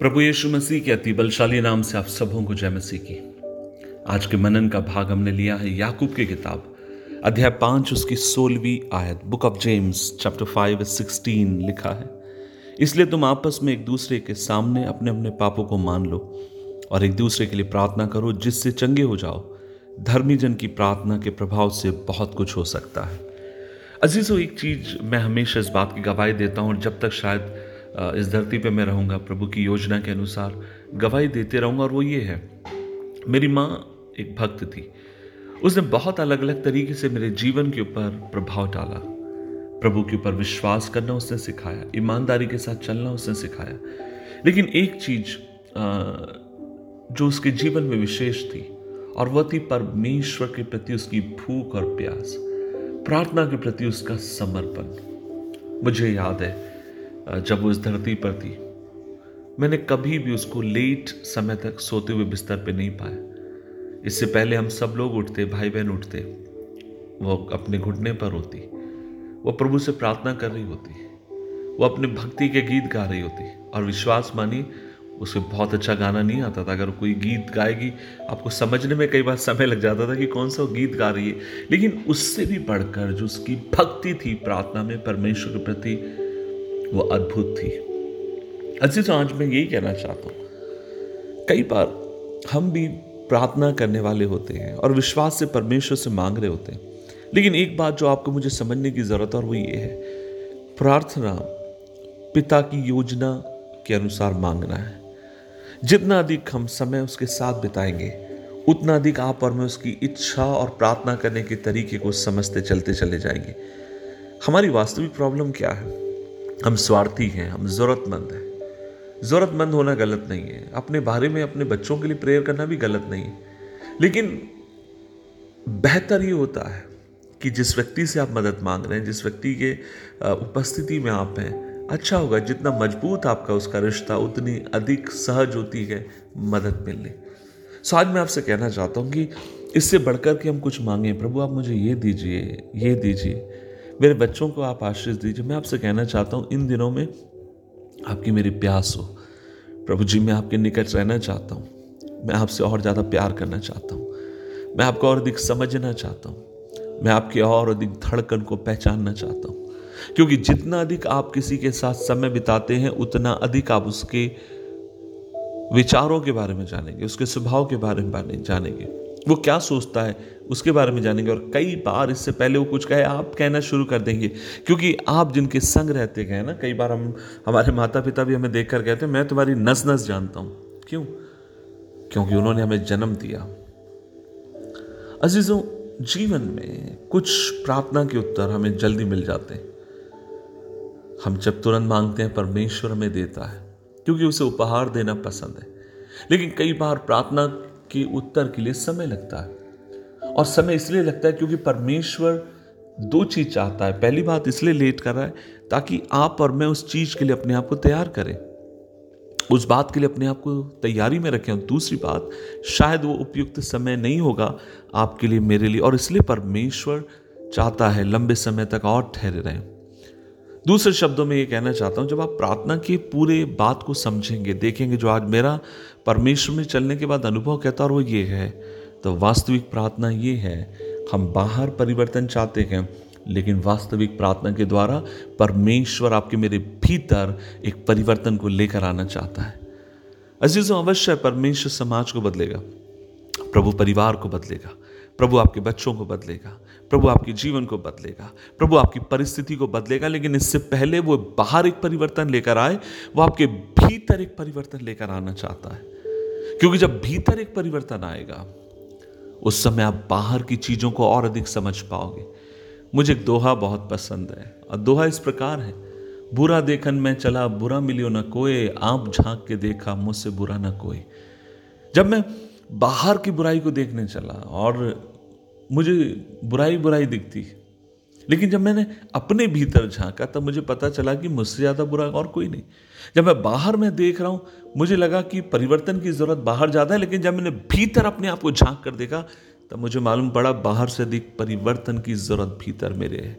प्रभु यीशु मसीह के अति बलशाली नाम से आप सबों को जय मसीह की। आज के मनन का भाग हमने लिया है याकूब की किताब, अध्याय पाँच, उसकी सोलहवीं आयत, book of James, chapter five, sixteen लिखा है। इसलिए तुम आपस में एक दूसरे के सामने अपने अपने पापों को मान लो और एक दूसरे के लिए प्रार्थना करो, जिससे चंगे हो जाओ। धर्मी जन की प्रार्थना के प्रभाव से बहुत कुछ हो सकता है। अजीज़ों, एक चीज़ मैं हमेशा इस बात की गवाही देता हूँ जब तक शायद इस धरती पे मैं रहूँगा प्रभु की योजना के अनुसार। गवाही देते रहूँगा और वो ये है, मेरी माँ एक भक्त थी। उसने बहुत अलग अलग तरीके से मेरे जीवन के ऊपर प्रभाव डाला। प्रभु के ऊपर विश्वास करना उसने सिखाया, ईमानदारी के साथ चलना उसने सिखाया। लेकिन एक चीज़ जो उसके जीवन में विशेष थी, और वह थी परमेश्वर के प्रति उसकी भूख और प्यास। प्रार्थना के प्रति उसका समर्पण। मुझे याद है जब वो इस धरती पर थी, मैंने कभी भी उसको लेट समय तक सोते हुए बिस्तर पे नहीं पाया। इससे पहले हम सब लोग उठते भाई बहन उठते। वो अपने घुटने पर होती वो प्रभु से प्रार्थना कर रही होती, वो अपने भक्ति के गीत गा रही होती। और विश्वास मानी उसे बहुत अच्छा गाना नहीं आता था। अगर कोई गीत गाएगी, आपको समझने में कई बार समय लग जाता था कि कौन सा गीत गा रही है। लेकिन उससे भी बढ़कर जो उसकी भक्ति थी, प्रार्थना में परमेश्वर के प्रति वो अद्भुत थी। अच्छी तो आज मैं यही कहना चाहता हूँ। कई बार हम भी प्रार्थना करने वाले होते हैं और विश्वास से परमेश्वर से मांग रहे होते हैं। लेकिन एक बात जो आपको मुझे समझने की ज़रूरत है, और वो ये है, प्रार्थना पिता की योजना के अनुसार मांगना है। जितना अधिक हम समय उसके साथ बिताएँगे, उतना अधिक आप और मैं उसकी इच्छा और प्रार्थना करने के तरीके को समझते चलते चले जाएँगे। हमारी वास्तविक प्रॉब्लम क्या है? हम स्वार्थी हैं, हम ज़रूरतमंद हैं। ज़रूरतमंद होना गलत नहीं है। अपने बारे में अपने बच्चों के लिए प्रेयर करना भी गलत नहीं है। लेकिन बेहतर ये होता है कि जिस व्यक्ति से आप मदद मांग रहे हैं, जिस व्यक्ति के उपस्थिति में आप हैं अच्छा होगा जितना मज़बूत आपका उसका रिश्ता, उतनी अधिक सहज होती है मदद मिलने। सो आज मैं आपसे कहना चाहता हूँ कि इससे बढ़कर के हम कुछ मांगे। प्रभु, आप मुझे ये दीजिए ये दीजिए। मेरे बच्चों को आप आशीष दीजिए। मैं आपसे कहना चाहता हूँ, इन दिनों में आपकी मेरी प्यास हो। प्रभु जी, मैं आपके निकट रहना चाहता हूँ। मैं आपसे और ज़्यादा प्यार करना चाहता हूँ। मैं आपको और अधिक समझना चाहता हूँ। मैं आपके और अधिक धड़कन को पहचानना चाहता हूँ। क्योंकि जितना अधिक आप किसी के साथ समय बिताते हैं, उतना अधिक आप उसके विचारों के बारे में जानेंगे, उसके स्वभाव के बारे में जानेंगे। वो क्या सोचता है, उसके बारे में जानेंगे। और कई बार इससे पहले वो कुछ कहे, आप कहना शुरू कर देंगे। क्योंकि आप जिनके संग रहते गए ना, कई बार हम, हमारे माता पिता भी हमें देख कर कहते हैं, मैं तुम्हारी नस नस जानता हूँ। क्यों? क्योंकि उन्होंने हमें जन्म दिया। अजीजों, जीवन में कुछ प्रार्थना के उत्तर हमें जल्दी मिल जाते हैं। हम जब तुरंत मांगते हैं, परमेश्वर हमें देता है, क्योंकि उसे उपहार देना पसंद है। लेकिन कई बार प्रार्थना के उत्तर के लिए समय लगता है। और समय इसलिए लगता है क्योंकि परमेश्वर दो चीज़ चाहता है। पहली बात इसलिए लेट कर रहा है ताकि आप और मैं उस चीज़ के लिए अपने आप को तैयार करें। उस बात के लिए अपने आप को तैयारी में रखें। और दूसरी बात, शायद वो उपयुक्त समय नहीं होगा आपके लिए, मेरे लिए। और इसलिए परमेश्वर चाहता है लंबे समय तक और ठहरे रहें। दूसरे शब्दों में ये कहना चाहता हूँ, जब आप प्रार्थना के पूरे बात को समझेंगे, देखेंगे, जो आज मेरा परमेश्वर में चलने के बाद अनुभव कहता और वो ये है तो वास्तविक प्रार्थना ये है, हम बाहर परिवर्तन चाहते हैं, लेकिन वास्तविक प्रार्थना के द्वारा परमेश्वर आपके मेरे भीतर एक परिवर्तन को लेकर आना चाहता है। अजीजों, अवश्य परमेश्वर समाज को बदलेगा, प्रभु परिवार को बदलेगा प्रभु आपके बच्चों को बदलेगा, प्रभु आपके जीवन को बदलेगा, प्रभु आपकी परिस्थिति को बदलेगा, लेकिन इससे पहले वो बाहर एक परिवर्तन लेकर आए, वो आपके भीतर एक परिवर्तन लेकर आना चाहता है। क्योंकि जब भीतर एक परिवर्तन आएगा, उस समय आप बाहर की चीज़ों को और अधिक समझ पाओगे। मुझे एक दोहा बहुत पसंद है, और दोहा इस प्रकार है, बुरा देखन मैं चला, बुरा मिलियो न कोई आप झाँक के देखा, मुझसे बुरा न कोई। जब मैं बाहर की बुराई को देखने चला और मुझे बुराई बुराई दिखती। लेकिन जब मैंने अपने भीतर झांका, तब मुझे पता चला कि मुझसे ज़्यादा बुरा और कोई नहीं। जब मैं बाहर में देख रहा हूँ, मुझे लगा कि परिवर्तन की ज़रूरत बाहर ज़्यादा है, लेकिन जब मैंने भीतर अपने आप को झाँक कर देखा, तब मुझे मालूम पड़ा बाहर से अधिक परिवर्तन की ज़रूरत भीतर मेरे है।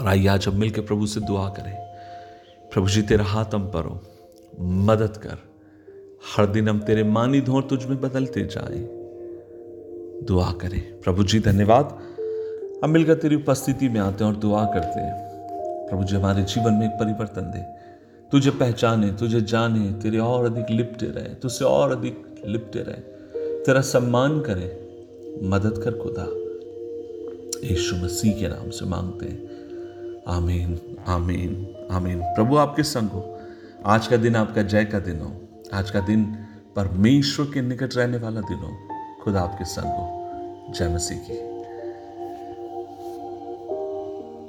और आइए आज अब मिलकर प्रभु से दुआ करें। प्रभु जी, तेरा हाथ हम पर मदद कर। हर दिन हम तेरे मानी धोर तुझ में बदलते जाएँ। दुआ करें। प्रभु जी, धन्यवाद। हम मिलकर तेरी उपस्थिति में आते हैं और दुआ करते हैं। प्रभु जी, हमारे जीवन में एक परिवर्तन दे। तुझे पहचाने, तुझे जाने, तेरे और अधिक लिपटे रहे, तुझसे और अधिक लिपटे रहे। तेरा सम्मान करे। मदद कर खुदा। यीशु मसीह के नाम से मांगते हैं। आमीन आमीन आमीन। प्रभु आपके संग हो। आज का दिन आपका जय का दिन हो। आज का दिन परमेश्वर के निकट रहने वाला दिन हो खुद आपके संग हो। जय मसीह की।